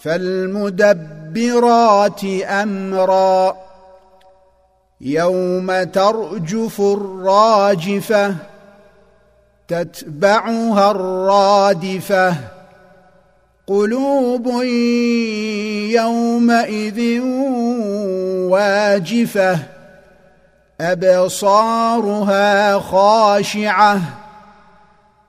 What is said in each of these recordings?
فالمدبرات أمرا. يوم ترجف الراجفة تتبعها الرادفة. قلوب يومئذ واجفة أبصارها خاشعة.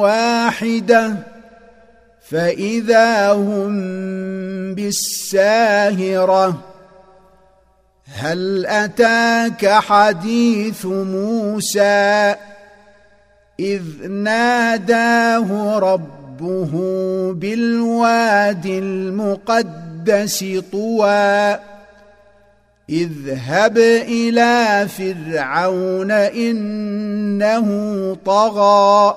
واحدة فإذا هم بالساهرة هل أتاك حديث موسى إذ ناداه ربه بالواد المقدس طوى اذهب إلى فرعون إنه طغى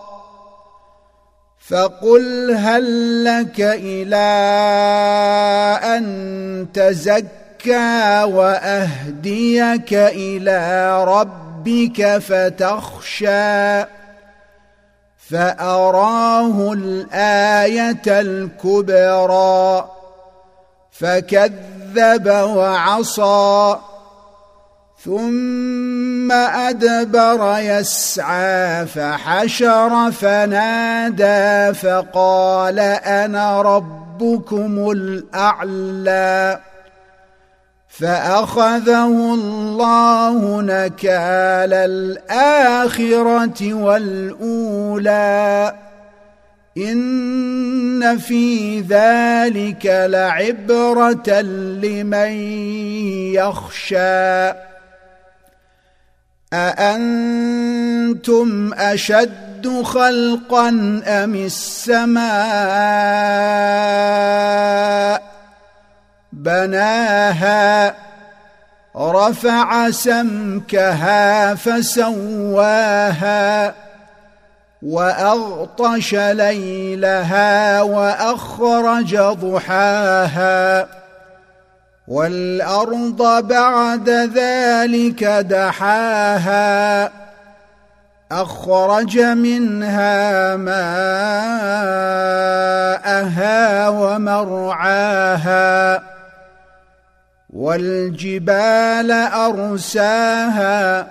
فقل هل لك إلى أن تزكى وأهديك إلى ربك فتخشى فأراه الآية الكبرى فكذب وعصى ثم أدبر يسعى فحشر فنادى فقال أنا ربكم الأعلى فأخذه الله نكال الآخرة والأولى إن في ذلك لعبرة لمن يخشى أأنتم أشد خلقا أم السماء؟ بناها رفع سمكها فسواها وأغطش ليلها وأخرج ضحاها. والأرض بعد ذلك دحاها أخرج منها ماءها ومرعاها والجبال أرساها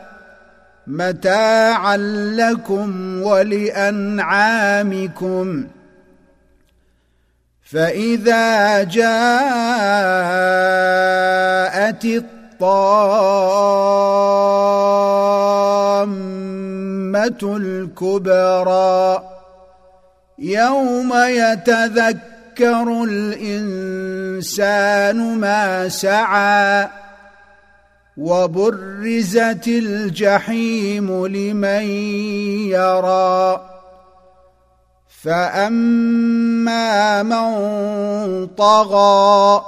متاعا لكم ولأنعامكم. فإذا جاءت الطامة الكبرى يوم يتذكر الإنسان ما سعى وبرزت الجحيم لمن يرى فاما من طغى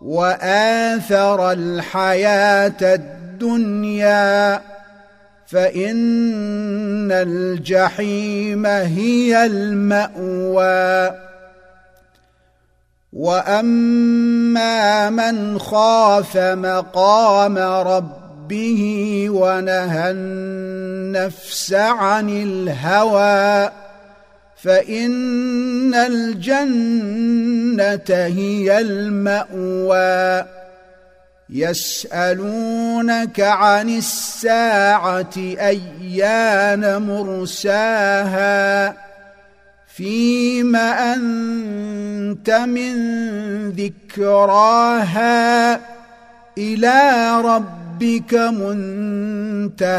واثر الحياة الدنيا فان الجحيم هي الماوى واما من خاف مقام ربه ونهى النفس عن الهوى فإن الجنة هي المأوى. يسألونك عن الساعة أيان مرساها. فيم أنت من ذكراها. إلى ربك منتهاها.